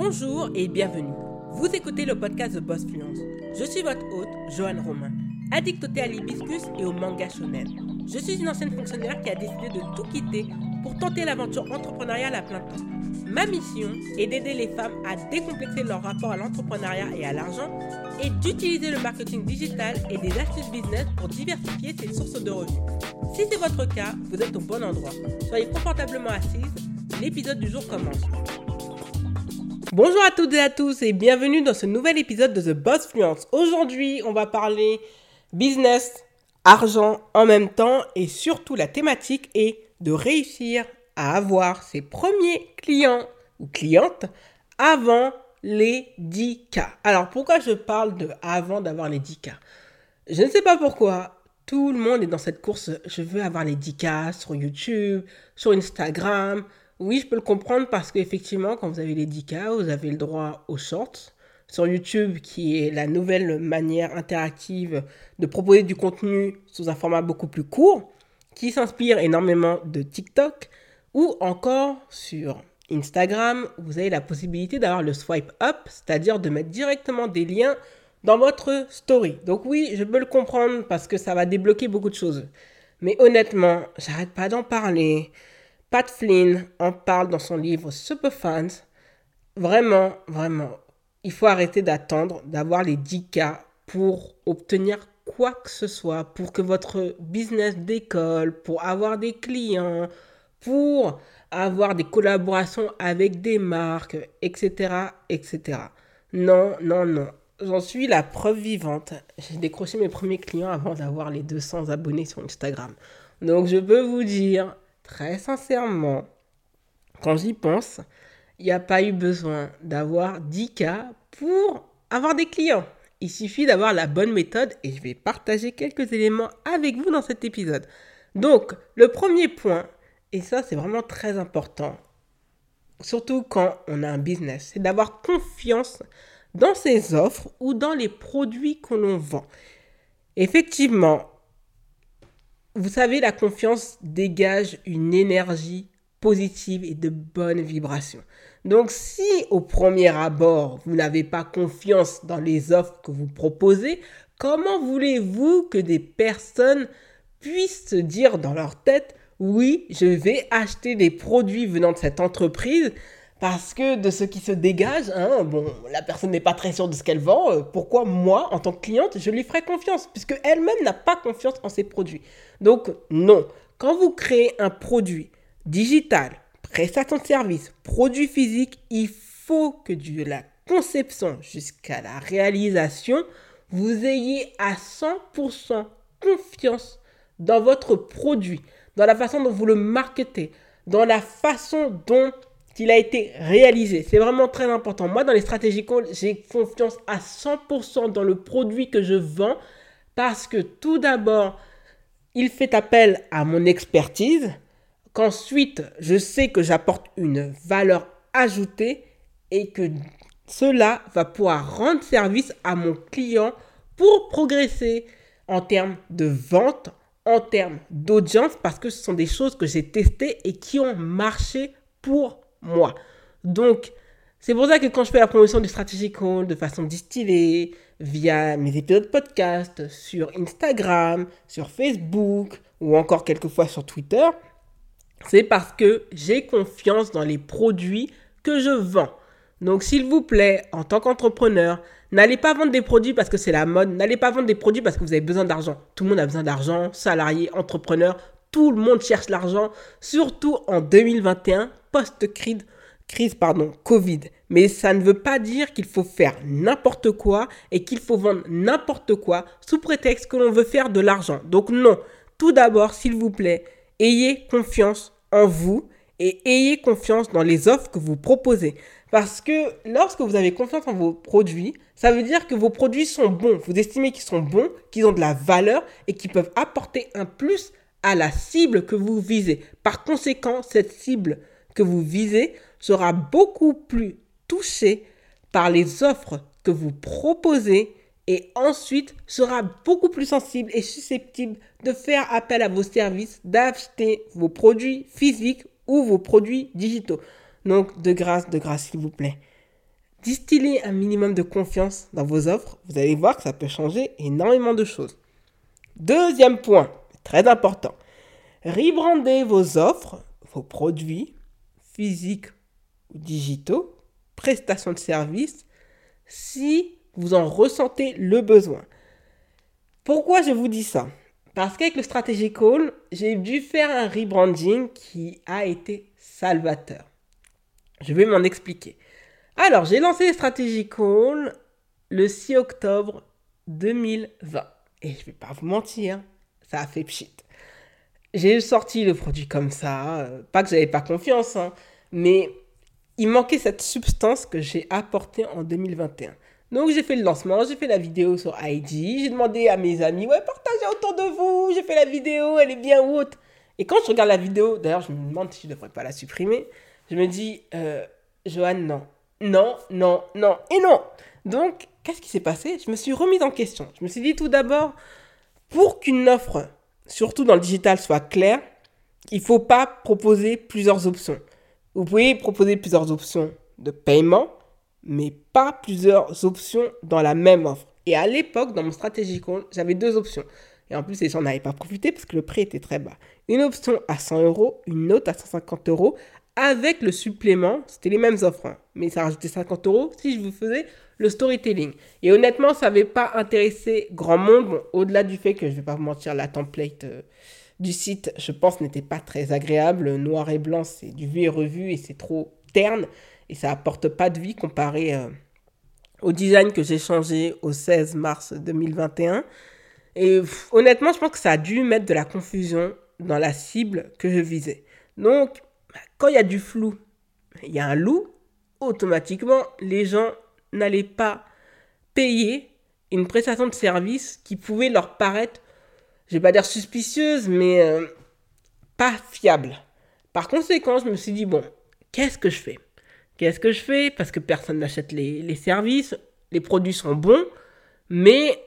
Bonjour et bienvenue. Vous écoutez le podcast de Boss Fluence. Je suis votre hôte, Joanne Romain, addictée à l'hibiscus et au manga shonen. Je suis une ancienne fonctionnaire qui a décidé de tout quitter pour tenter l'aventure entrepreneuriale à plein temps. Ma mission est d'aider les femmes à décomplexer leur rapport à l'entrepreneuriat et à l'argent et d'utiliser le marketing digital et des astuces business pour diversifier ses sources de revenus. Si c'est votre cas, vous êtes au bon endroit. Soyez confortablement assise, l'épisode du jour commence. Bonjour à toutes et à tous et bienvenue dans ce nouvel épisode de The Boss Fluence. Aujourd'hui, on va parler business, argent en même temps et surtout la thématique est de réussir à avoir ses premiers clients ou clientes avant les 10K. Alors pourquoi je parle de avant d'avoir les 10K Je ne sais pas pourquoi. Tout le monde est dans cette course. Je veux avoir les 10K sur YouTube, sur Instagram. Oui, je peux le comprendre parce qu'effectivement, quand vous avez les 10K, vous avez le droit aux shorts sur YouTube, qui est la nouvelle manière interactive de proposer du contenu sous un format beaucoup plus court, qui s'inspire énormément de TikTok, ou encore sur Instagram, vous avez la possibilité d'avoir le swipe up, c'est-à-dire de mettre directement des liens dans votre story. Donc oui, je peux le comprendre parce que ça va débloquer beaucoup de choses. Mais honnêtement, j'arrête pas d'en parler. Pat Flynn en parle dans son livre Superfans. Vraiment, vraiment, il faut arrêter d'attendre d'avoir les 10K pour obtenir quoi que ce soit, pour que votre business décolle, pour avoir des clients, pour avoir des collaborations avec des marques, etc., etc. Non, non, non. J'en suis la preuve vivante. J'ai décroché mes premiers clients avant d'avoir les 200 abonnés sur Instagram. Donc je peux vous dire très sincèrement, quand j'y pense, il n'y a pas eu besoin d'avoir 10K pour avoir des clients. Il suffit d'avoir la bonne méthode et je vais partager quelques éléments avec vous dans cet épisode. Donc, le premier point, et ça, c'est vraiment très important. Surtout quand on a un business. C'est d'avoir confiance dans ses offres ou dans les produits que l'on vend. Effectivement, vous savez, la confiance dégage une énergie positive et de bonnes vibrations. Donc si au premier abord, vous n'avez pas confiance dans les offres que vous proposez, comment voulez-vous que des personnes puissent se dire dans leur tête, oui, je vais acheter des produits venant de cette entreprise parce que de ce qui se dégage, hein, bon, la personne n'est pas très sûre de ce qu'elle vend. Euh, pourquoi moi, en tant que cliente, je lui ferai confiance puisque elle-même n'a pas confiance en ses produits. Donc non, quand vous créez un produit digital, prestation de service, produit physique, il faut que de la conception jusqu'à la réalisation, vous ayez à 100% confiance dans votre produit dans la façon dont vous le marketez, dans la façon dont il a été réalisé. C'est vraiment très important. Moi, dans les stratégies j'ai confiance à 100% dans le produit que je vends parce que tout d'abord, il fait appel à mon expertise, qu'ensuite, je sais que j'apporte une valeur ajoutée et que cela va pouvoir rendre service à mon client pour progresser en termes de vente, en termes d'audience parce que ce sont des choses que j'ai testées et qui ont marché pour moi. Donc, c'est pour ça que quand je fais la promotion du Strategy Call de façon distillée, via mes épisodes podcast, sur Instagram, sur Facebook ou encore quelquefois sur Twitter, c'est parce que j'ai confiance dans les produits que je vends. Donc, s'il vous plaît, en tant qu'entrepreneur, n'allez pas vendre des produits parce que c'est la mode. N'allez pas vendre des produits parce que vous avez besoin d'argent. Tout le monde a besoin d'argent, salarié, entrepreneur. Tout le monde cherche l'argent, surtout en 2021, post-crise, crise, pardon, Covid. Mais ça ne veut pas dire qu'il faut faire n'importe quoi et qu'il faut vendre n'importe quoi sous prétexte que l'on veut faire de l'argent. Donc non, tout d'abord, s'il vous plaît, ayez confiance en vous et ayez confiance dans les offres que vous proposez. Parce que lorsque vous avez confiance en vos produits, ça veut dire que vos produits sont bons. Vous estimez qu'ils sont bons, qu'ils ont de la valeur et qu'ils peuvent apporter un plus à la cible que vous visez. Par conséquent, cette cible que vous visez sera beaucoup plus touchée par les offres que vous proposez et ensuite sera beaucoup plus sensible et susceptible de faire appel à vos services, d'acheter vos produits physiques ou vos produits digitaux. Donc, de grâce, de grâce, s'il vous plaît. distillez un minimum de confiance dans vos offres. Vous allez voir que ça peut changer énormément de choses. Deuxième point, très important. Rebrandez vos offres, vos produits physiques ou digitaux, prestations de services, si vous en ressentez le besoin. Pourquoi je vous dis ça? Parce qu'avec le Strategy Call, j'ai dû faire un rebranding qui a été salvateur. Je vais m'en expliquer. Alors, j'ai lancé le Strategy Call le 6 octobre 2020. Et je vais pas vous mentir, ça a fait pchit. J'ai sorti le produit comme ça, euh, pas que j'avais pas confiance, hein, mais il manquait cette substance que j'ai apportée en 2021. Donc j'ai fait le lancement, j'ai fait la vidéo sur IG, j'ai demandé à mes amis, ouais, partagez autour de vous, j'ai fait la vidéo, elle est bien haute. Et quand je regarde la vidéo, d'ailleurs je me demande si je ne devrais pas la supprimer, je me dis, euh, Johan, non, non, non, non et non. Donc, qu'est-ce qui s'est passé? Je me suis remise en question. Je me suis dit tout d'abord, pour qu'une offre, surtout dans le digital, soit claire, il ne faut pas proposer plusieurs options. Vous pouvez proposer plusieurs options de paiement, mais pas plusieurs options dans la même offre. Et à l'époque, dans mon stratégie j'avais deux options. Et en plus, les gens n'avaient pas profité parce que le prix était très bas. Une option à 100 euros, une autre à 150 euros. Avec le supplément, c'était les mêmes offres, hein. mais ça rajoutait 50 euros si je vous faisais le storytelling. Et honnêtement, ça n'avait pas intéressé grand monde. au-delà du fait que je ne vais pas vous mentir, la template euh, du site, je pense, n'était pas très agréable. Noir et blanc, c'est du vu et revu et c'est trop terne et ça apporte pas de vie comparé euh, au design que j'ai changé au 16 mars 2021. Et honnêtement, je pense que ça a dû mettre de la confusion dans la cible que je visais. Donc, quand il y a du flou, il y a un loup, automatiquement, les gens n'allaient pas payer une prestation de service qui pouvait leur paraître, je vais pas dire suspicieuse, mais euh, pas fiable. Par conséquent, je me suis dit, bon, qu'est-ce que je fais? Qu'est-ce que je fais? Parce que personne n'achète les, services, les produits sont bons, mais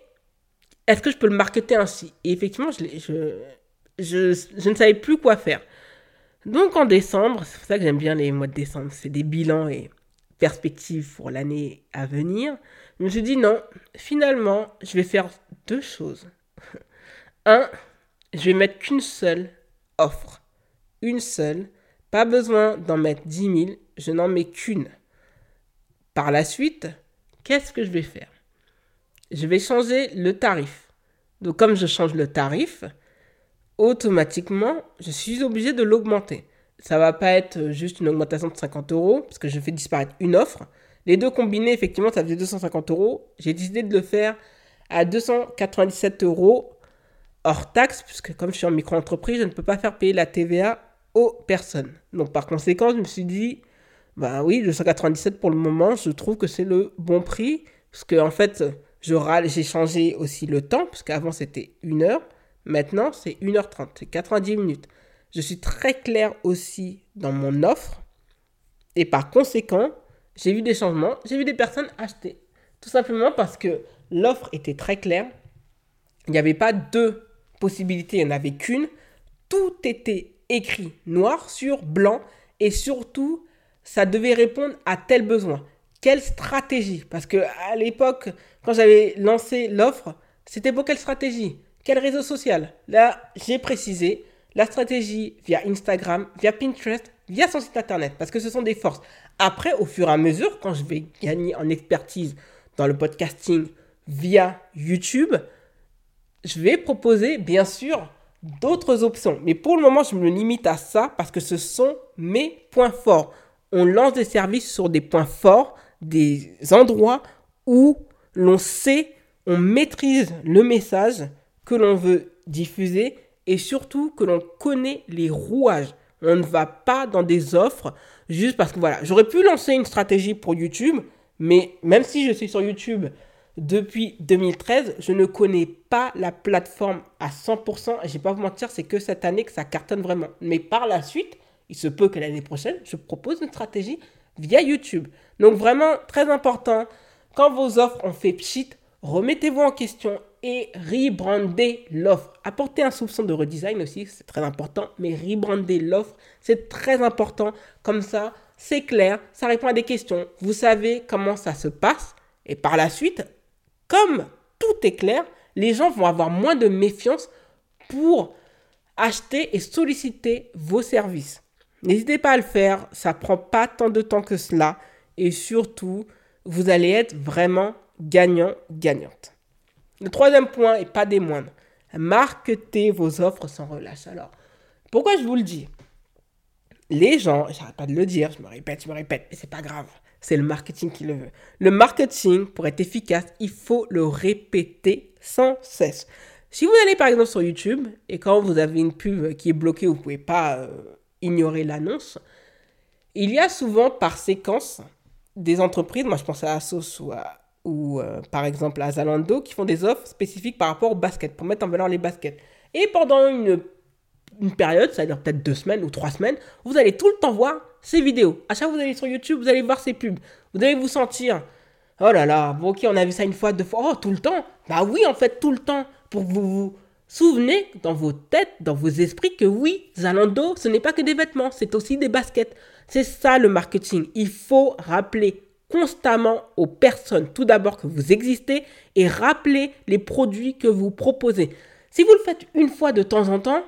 est-ce que je peux le marketer ainsi? Et effectivement, je, ne savais plus quoi faire. Donc en décembre, c'est pour ça que j'aime bien les mois de décembre, c'est des bilans et perspectives pour l'année à venir. Je me suis dit non, finalement, je vais faire deux choses. Un, je vais mettre qu'une seule offre. Une seule. Pas besoin d'en mettre 10 000 je n'en mets qu'une. Par la suite, qu'est-ce que je vais faire? Je vais changer le tarif. Donc comme je change le tarif, automatiquement, je suis obligé de l'augmenter. Ça va pas être juste une augmentation de 50 euros, parce que je fais disparaître une offre. Les deux combinés, effectivement, ça faisait 250 euros. J'ai décidé de le faire à 297 euros hors taxe, puisque comme je suis en micro-entreprise, je ne peux pas faire payer la TVA aux personnes. Donc par conséquent, je me suis dit, bah oui, 297 pour le moment, je trouve que c'est le bon prix. Parce que en fait, j'ai changé aussi le temps, parce qu'avant c'était 1 heure. Maintenant, c'est 1h30, c'est 90 minutes. Je suis très clair aussi dans mon offre. Et par conséquent, j'ai vu des changements, j'ai vu des personnes acheter. Tout simplement parce que l'offre était très claire. Il n'y avait pas deux possibilités, il n'y en avait qu'une. Tout était écrit noir sur blanc. Et surtout, ça devait répondre à tel besoin. Quelle stratégie? Parce que à l'époque, quand j'avais lancé l'offre, c'était pour quelle stratégie? Quel réseau social? Là, j'ai précisé la stratégie via Instagram, via Pinterest, via son site internet, parce que ce sont des forces. Après, au fur et à mesure, quand je vais gagner en expertise dans le podcasting via YouTube, je vais proposer, bien sûr, d'autres options. Mais pour le moment, je me limite à ça parce que ce sont mes points forts on lance des services sur des points forts, des endroits où l'on sait, on maîtrise le message que l'on veut diffuser et surtout que l'on connaît les rouages. On ne va pas dans des offres juste parce que voilà, j'aurais pu lancer une stratégie pour YouTube, mais même si je suis sur YouTube depuis 2013, je ne connais pas la plateforme à 100%. Et je vais pas vous mentir, c'est que cette année que ça cartonne vraiment. Mais par la suite, il se peut que l'année prochaine, je propose une stratégie via YouTube. Donc vraiment, très important, quand vos offres ont fait pchit, remettez-vous en question et rebrandez l'offre. Apportez un soupçon de redesign aussi, c'est très important, mais rebrandez l'offre, c'est très important. Comme ça, c'est clair, ça répond à des questions. Vous savez comment ça se passe. Et par la suite, comme tout est clair, les gens vont avoir moins de méfiance pour acheter et solliciter vos services. N'hésitez pas à le faire, ça prend pas tant de temps que cela et surtout, vous allez être vraiment gagnant-gagnante. Le troisième point, et pas des moindres, marketez vos offres sans relâche. Alors, pourquoi je vous le dis? Les gens, j'arrête pas de le dire, je me répète, je me répète, mais c'est pas grave. C'est le marketing qui le veut. Le marketing, pour être efficace, il faut le répéter sans cesse. Si vous allez par exemple sur YouTube et quand vous avez une pub qui est bloquée, vous ne pouvez pas euh, ignorer l'annonce, il y a souvent par séquence des entreprises, moi je pense à Asos ou, ou euh, par exemple à Zalando, qui font des offres spécifiques par rapport au basket, pour mettre en valeur les baskets. Et pendant une, période, ça veut dire peut-être deux semaines ou trois semaines, vous allez tout le temps voir ces vidéos. À chaque fois que vous allez sur YouTube, vous allez voir ces pubs. Vous allez vous sentir, oh là là, bon ok, on a vu ça une fois, deux fois, oh tout le temps. Bah oui, en fait, tout le temps pour vous vous souvenez dans vos têtes, dans vos esprits que oui, Zalando, ce n'est pas que des vêtements, c'est aussi des baskets. C'est ça le marketing. Il faut rappeler constamment aux personnes. Tout d'abord que vous existez et rappeler les produits que vous proposez. Si vous le faites une fois de temps en temps,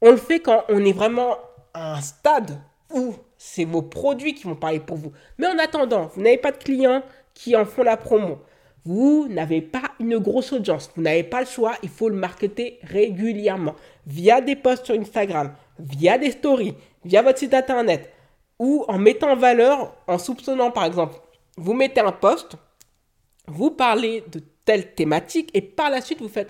on le fait quand on est vraiment à un stade où c'est vos produits qui vont parler pour vous. Mais en attendant, vous n'avez pas de clients qui en font la promo. Vous n'avez pas une grosse audience, vous n'avez pas le choix, il faut le marketer régulièrement. Via des posts sur Instagram, via des stories, via votre site internet ou en mettant en valeur, en soupçonnant par exemple, vous mettez un post, vous parlez de telle thématique et par la suite vous faites,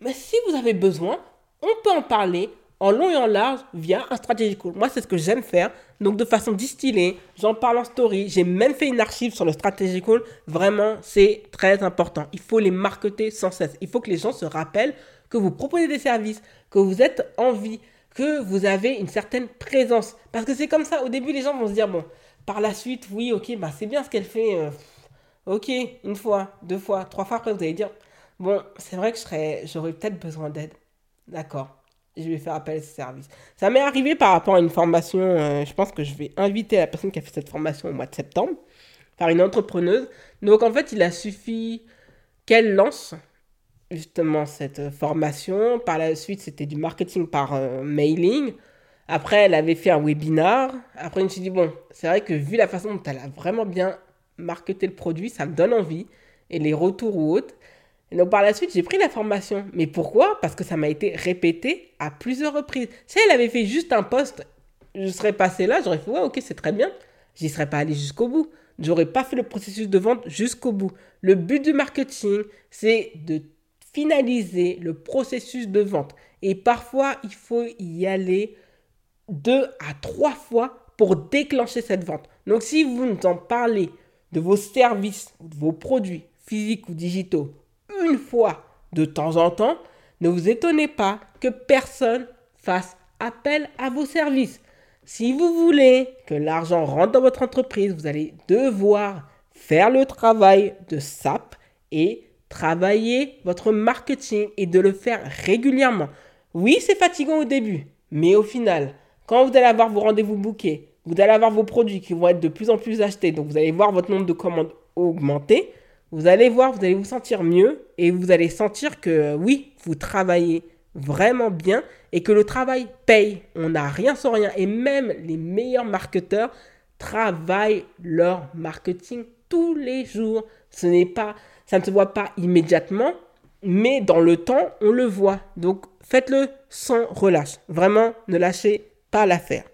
mais si vous avez besoin, on peut en parler, en long et en large via un strategy call. Moi, c'est ce que j'aime faire. Donc, de façon distillée, j'en parle en story. J'ai même fait une archive sur le strategy call. Vraiment, c'est très important. Il faut les marketer sans cesse. Il faut que les gens se rappellent que vous proposez des services, que vous êtes en vie, que vous avez une certaine présence. Parce que c'est comme ça. Au début, les gens vont se dire, bon, par la suite, oui, ok, bah, c'est bien ce qu'elle fait. Euh, ok, une fois, deux fois, trois fois après, vous allez dire, bon, c'est vrai que j'aurais peut-être besoin d'aide. D'accord je vais faire appel à ce service. Ça m'est arrivé par rapport à une formation, euh, je pense que je vais inviter la personne qui a fait cette formation au mois de septembre, par une entrepreneuse. Donc en fait, il a suffi qu'elle lance justement cette formation. Par la suite, c'était du marketing par euh, mailing. Après, elle avait fait un webinar. Après, je me suis dit, bon, c'est vrai que vu la façon dont elle a vraiment bien marketé le produit, ça me donne envie. Et les retours ou autres. Et donc par la suite, j'ai pris la formation. Mais pourquoi? Parce que ça m'a été répété à plusieurs reprises. Si elle avait fait juste un poste, je serais passé là, j'aurais fait ouais, ok, c'est très bien. J'y serais pas allé jusqu'au bout. J'aurais pas fait le processus de vente jusqu'au bout. Le but du marketing, c'est de finaliser le processus de vente. Et parfois, il faut y aller deux à trois fois pour déclencher cette vente. Donc si vous nous en parlez de vos services, de vos produits physiques ou digitaux une fois de temps en temps, ne vous étonnez pas que personne fasse appel à vos services. Si vous voulez que l'argent rentre dans votre entreprise, vous allez devoir faire le travail de SAP et travailler votre marketing et de le faire régulièrement. Oui, c'est fatigant au début, mais au final, quand vous allez avoir vos rendez-vous bookés, vous allez avoir vos produits qui vont être de plus en plus achetés, donc vous allez voir votre nombre de commandes augmenter, vous allez voir, vous allez vous sentir mieux et vous allez sentir que oui, vous travaillez vraiment bien et que le travail paye. On n'a rien sans rien. Et même les meilleurs marketeurs travaillent leur marketing tous les jours. Ce n'est pas, ça ne se voit pas immédiatement, mais dans le temps, on le voit. Donc faites-le sans relâche. Vraiment, ne lâchez pas l'affaire.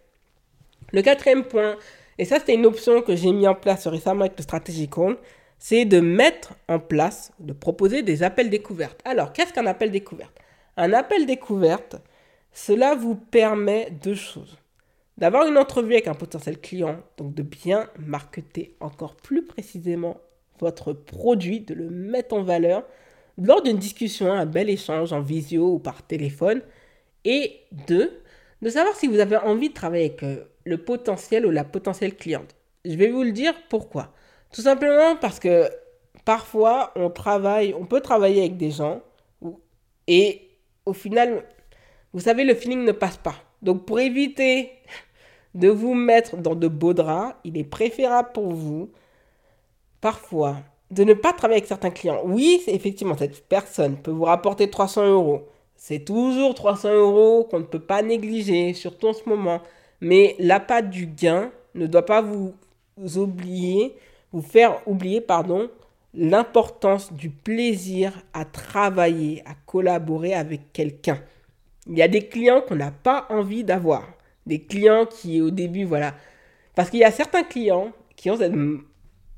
Le quatrième point, et ça c'était une option que j'ai mis en place récemment avec le Strategy c'est de mettre en place, de proposer des appels découvertes. Alors, qu'est-ce qu'un appel découverte? Un appel découverte, cela vous permet deux choses. D'avoir une entrevue avec un potentiel client, donc de bien marketer encore plus précisément votre produit, de le mettre en valeur lors d'une discussion, un bel échange en visio ou par téléphone. Et deux, de savoir si vous avez envie de travailler avec euh, le potentiel ou la potentielle cliente. Je vais vous le dire pourquoi. Tout simplement parce que parfois, on travaille, on peut travailler avec des gens et au final, vous savez, le feeling ne passe pas. Donc, pour éviter de vous mettre dans de beaux draps. Il est préférable pour vous, parfois, de ne pas travailler avec certains clients. Oui, effectivement, cette personne peut vous rapporter 300 euros. C'est toujours 300 euros qu'on ne peut pas négliger, surtout en ce moment. Mais l'appât du gain ne doit pas vous oublier, vous faire oublier, pardon, l'importance du plaisir à travailler, à collaborer avec quelqu'un. Il y a des clients qu'on n'a pas envie d'avoir. Des clients qui, au début, voilà. Parce qu'il y a certains clients qui ont cette,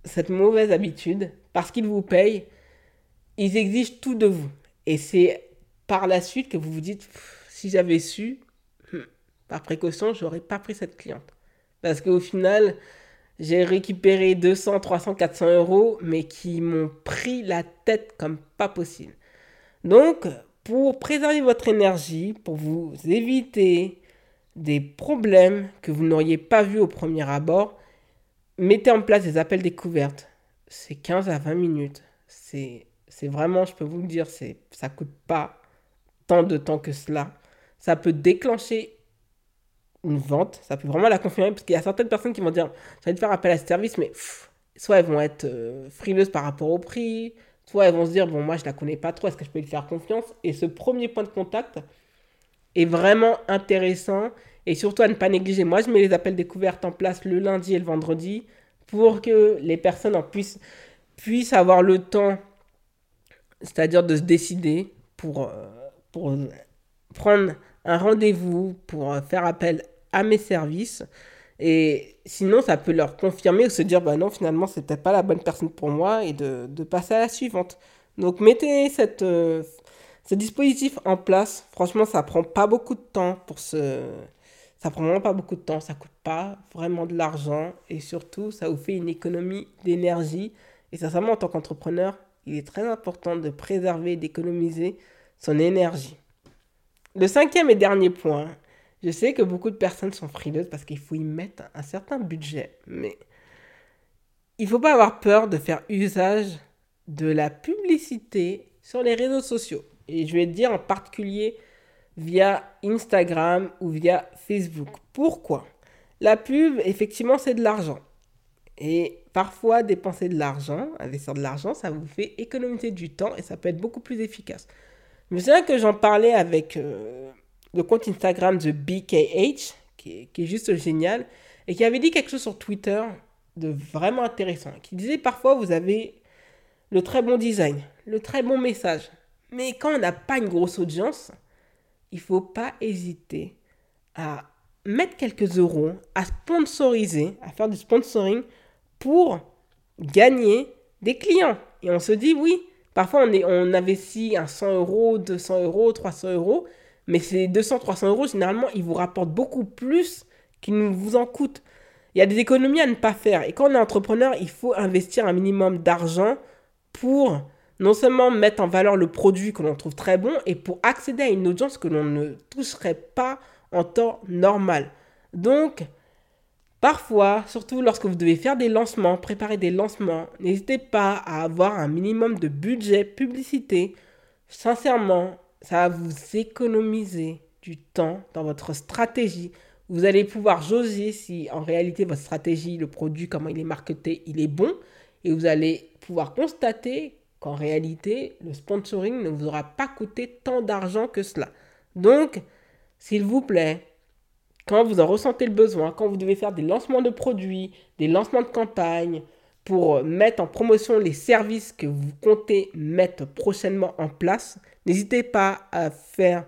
cette mauvaise habitude, parce qu'ils vous payent, ils exigent tout de vous. Et c'est par la suite que vous vous dites, si j'avais su, hmm, par précaution, j'aurais pas pris cette cliente. Parce qu'au final, j'ai récupéré 200, 300, 400 euros, mais qui m'ont pris la tête comme pas possible. Donc, pour préserver votre énergie, pour vous éviter des problèmes que vous n'auriez pas vus au premier abord, mettez en place des appels découvertes. C'est 15 à 20 minutes. C'est, vraiment, je peux vous le dire, ça coûte pas tant de temps que cela. Ça peut déclencher une vente, ça peut vraiment la confirmer, parce qu'il y a certaines personnes qui vont dire, j'ai envie de faire appel à ce service, mais soit elles vont être euh, frileuses par rapport au prix, soit elles vont se dire, bon, moi je la connais pas trop, est-ce que je peux lui faire confiance? Et ce premier point de contact est vraiment intéressant, et surtout à ne pas négliger. Moi, je mets les appels découvertes en place le lundi et le vendredi, pour que les personnes en puissent, puissent avoir le temps, c'est-à-dire de se décider pour, euh, pour prendre un rendez-vous pour euh, faire appel à mes services. Et sinon, ça peut leur confirmer ou se dire, bah non, finalement, c'est peut-être pas la bonne personne pour moi et de, de passer à la suivante. Donc, mettez euh, ce dispositif en place. Franchement, ça prend pas beaucoup de temps pour ce... Ça prend vraiment pas beaucoup de temps, ça coûte pas vraiment de l'argent et surtout, ça vous fait une économie d'énergie. Et sincèrement, en tant qu'entrepreneur, il est très important de préserver, d'économiser son énergie. Le cinquième et dernier point, je sais que beaucoup de personnes sont frileuses parce qu'il faut y mettre un certain budget, mais il ne faut pas avoir peur de faire usage de la publicité sur les réseaux sociaux. Et je vais dire en particulier via Instagram ou via Facebook. Pourquoi? La pub, effectivement, c'est de l'argent. Et parfois, dépenser de l'argent, investir de l'argent, ça vous fait économiser du temps et ça peut être beaucoup plus efficace. Je me souviens que j'en parlais avec euh, le compte Instagram de BKH, qui est, juste génial, et qui avait dit quelque chose sur Twitter de vraiment intéressant, qui disait parfois vous avez le très bon design, le très bon message, mais quand on n'a pas une grosse audience, il faut pas hésiter à mettre quelques euros, à sponsoriser, à faire du sponsoring pour gagner des clients. Et on se dit oui, Parfois, on investit un 100 euros, 200 euros, 300 euros, mais ces 200, 300 euros, généralement, ils vous rapportent beaucoup plus qu'ils ne vous en coûtent. Il y a des économies à ne pas faire. Et quand on est entrepreneur, il faut investir un minimum d'argent pour non seulement mettre en valeur le produit que l'on trouve très bon, et pour accéder à une audience que l'on ne toucherait pas en temps normal. Donc, Parfois, surtout lorsque vous devez faire des lancements, préparer des lancements, n'hésitez pas à avoir un minimum de budget publicité. Sincèrement, ça va vous économiser du temps dans votre stratégie. Vous allez pouvoir jauger si en réalité votre stratégie, le produit, comment il est marketé, il est bon. Et vous allez pouvoir constater qu'en réalité, le sponsoring ne vous aura pas coûté tant d'argent que cela. Donc, s'il vous plaît, quand vous en ressentez le besoin, quand vous devez faire des lancements de produits, des lancements de campagne, pour mettre en promotion les services que vous comptez mettre prochainement en place, n'hésitez pas à faire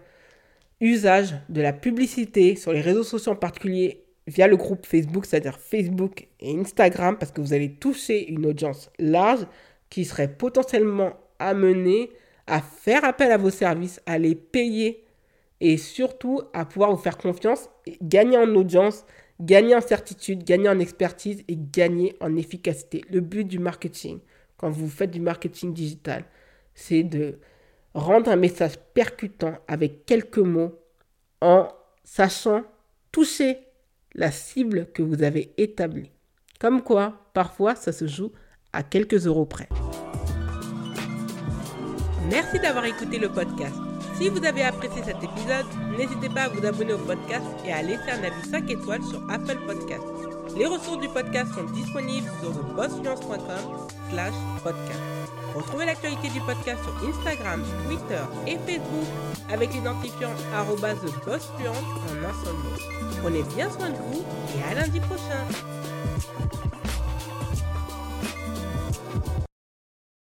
usage de la publicité sur les réseaux sociaux en particulier via le groupe Facebook, c'est-à-dire Facebook et Instagram, parce que vous allez toucher une audience large qui serait potentiellement amenée à faire appel à vos services, à les payer et surtout à pouvoir vous faire confiance, gagner en audience, gagner en certitude, gagner en expertise et gagner en efficacité. Le but du marketing, quand vous faites du marketing digital, c'est de rendre un message percutant avec quelques mots en sachant toucher la cible que vous avez établie. Comme quoi, parfois, ça se joue à quelques euros près. Merci d'avoir écouté le podcast. Si vous avez apprécié cet épisode, n'hésitez pas à vous abonner au podcast et à laisser un avis 5 étoiles sur Apple Podcast. Les ressources du podcast sont disponibles sur thebossfluence.com slash podcast. Retrouvez l'actualité du podcast sur Instagram, Twitter et Facebook avec l'identifiant thebossfluence en un seul mot. Prenez bien soin de vous et à lundi prochain